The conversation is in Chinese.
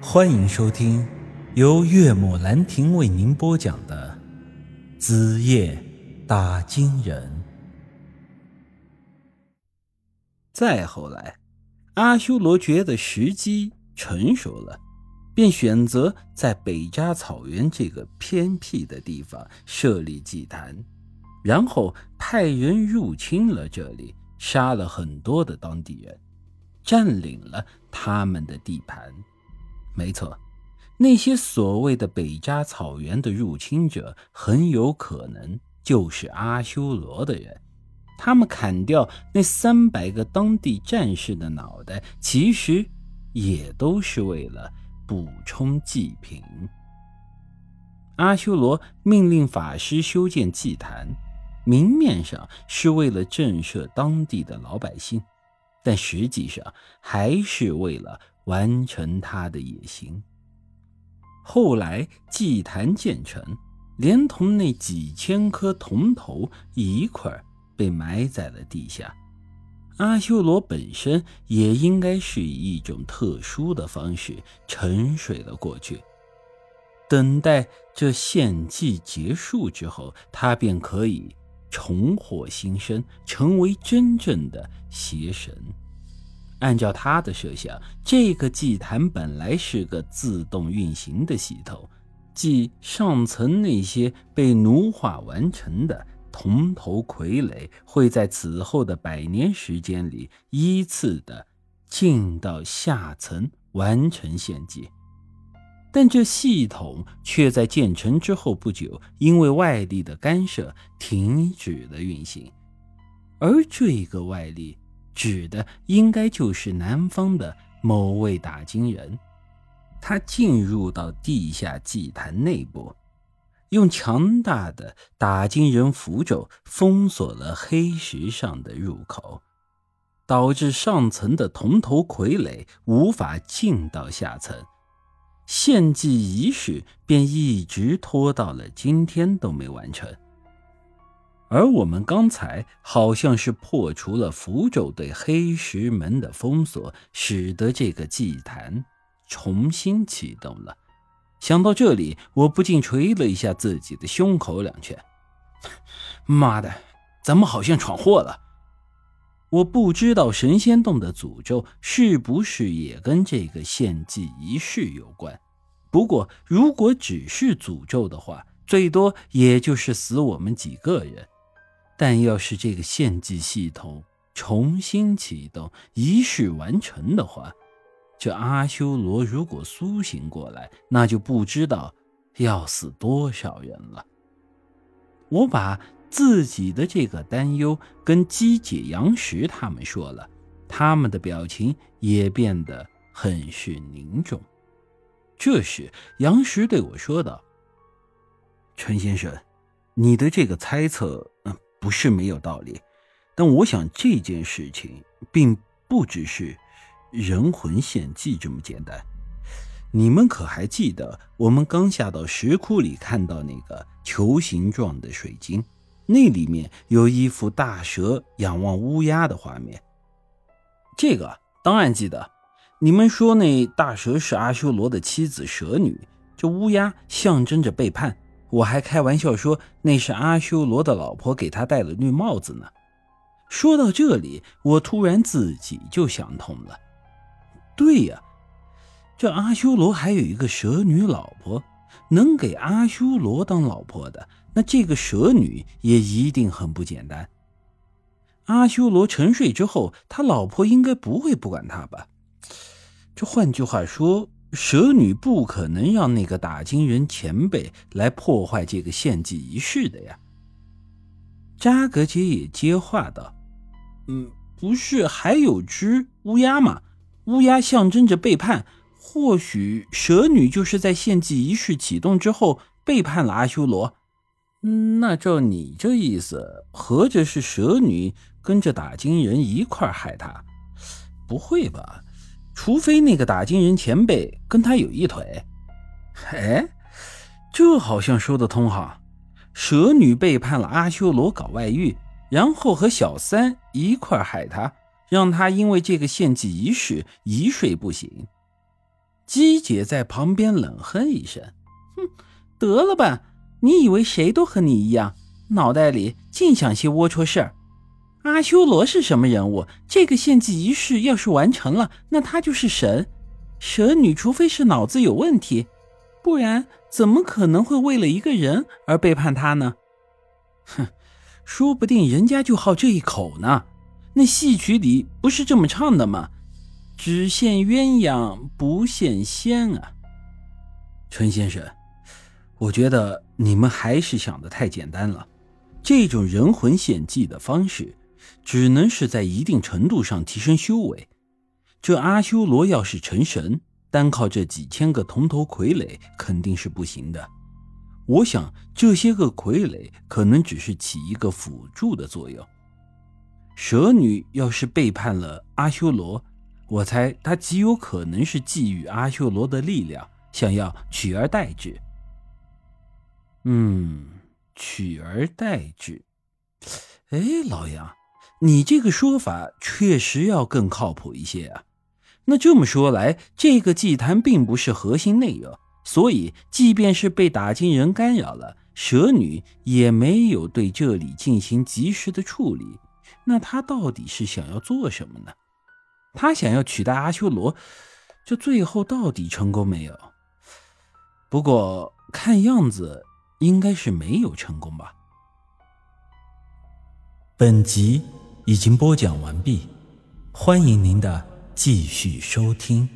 欢迎收听由岳母兰亭为您播讲的《子夜打金人》。再后来，阿修罗觉得时机成熟了，便选择在北扎草原这个偏僻的地方设立祭坛，然后派人入侵了这里，杀了很多的当地人，占领了他们的地盘。没错，那些所谓的北扎草原的入侵者，很有可能就是阿修罗的人。他们砍掉那三百个当地战士的脑袋，其实也都是为了补充祭品。阿修罗命令法师修建祭坛，明面上是为了震慑当地的老百姓，但实际上还是为了。完成他的野心。后来祭坛建成，连同那几千颗铜头一块被埋在了地下。阿修罗本身也应该是以一种特殊的方式沉睡了过去，等待这献祭结束之后，他便可以重获新生，成为真正的邪神。按照他的设想，这个祭坛本来是个自动运行的系统，即上层那些被奴化完成的铜头傀儡，会在此后的百年时间里依次的进到下层完成献祭。但这系统却在建成之后不久，因为外力的干涉停止了运行，而这个外力。指的应该就是南方的某位打金人，他进入到地下祭坛内部，用强大的打金人符咒封锁了黑石上的入口，导致上层的铜头傀儡无法进到下层，献祭仪式便一直拖到了今天都没完成。而我们刚才好像是破除了符咒对黑石门的封锁，使得这个祭坛重新启动了。想到这里，我不禁捶了一下自己的胸口两拳。妈的，咱们好像闯祸了！我不知道神仙洞的诅咒是不是也跟这个献祭仪式有关。不过，如果只是诅咒的话，最多也就是死我们几个人。但要是这个献祭系统重新启动，仪式完成的话，这阿修罗如果苏醒过来，那就不知道要死多少人了。我把自己的这个担忧跟姬姐、杨石他们说了，他们的表情也变得很是凝重。这时，杨石对我说道：“陈先生，你的这个猜测，嗯。”不是没有道理，但我想这件事情并不只是人魂献祭这么简单。你们可还记得我们刚下到石窟里看到那个球形状的水晶？那里面有一幅大蛇仰望乌鸦的画面。这个当然记得。你们说那大蛇是阿修罗的妻子蛇女，这乌鸦象征着背叛。我还开玩笑说那是阿修罗的老婆给他戴了绿帽子呢。说到这里，我突然自己就想通了。对呀，这阿修罗还有一个蛇女老婆，能给阿修罗当老婆的，那这个蛇女也一定很不简单。阿修罗沉睡之后，他老婆应该不会不管他吧？这换句话说。蛇女不可能让那个打金人前辈来破坏这个献祭仪式的呀。扎格杰也接话道：“嗯，不是还有只乌鸦吗？乌鸦象征着背叛，或许蛇女就是在献祭仪式启动之后背叛了阿修罗。那照你这意思，合着是蛇女跟着打金人一块害他？不会吧？”除非那个打金人前辈跟他有一腿，哎，这好像说得通哈。蛇女背叛了阿修罗搞外遇，然后和小三一块害他，让他因为这个献祭仪式一睡不醒。姬姐在旁边冷哼一声：“哼，得了吧！你以为谁都和你一样，脑袋里净想些龌龊事儿？阿修罗是什么人物？这个献祭仪式要是完成了，那他就是神。蛇女除非是脑子有问题，不然怎么可能会为了一个人而背叛他呢？哼，说不定人家就好这一口呢。那戏曲里不是这么唱的吗？”只羡鸳鸯不羡仙啊，陈先生，我觉得你们还是想的太简单了。这种人魂献祭的方式，只能是在一定程度上提升修为。这阿修罗要是成神，单靠这几千个铜头傀儡肯定是不行的。我想这些个傀儡可能只是起一个辅助的作用。蛇女要是背叛了阿修罗，我猜她极有可能是觊觎阿修罗的力量，想要取而代之。嗯，取而代之。哎，老杨，你这个说法确实要更靠谱一些啊。那这么说来，这个祭坛并不是核心内容，所以即便是被打金人干扰了，蛇女也没有对这里进行及时的处理。那她到底是想要做什么呢？他想要取代阿修罗，这最后到底成功没有？不过看样子应该是没有成功吧。本集已经播讲完毕，欢迎您的继续收听。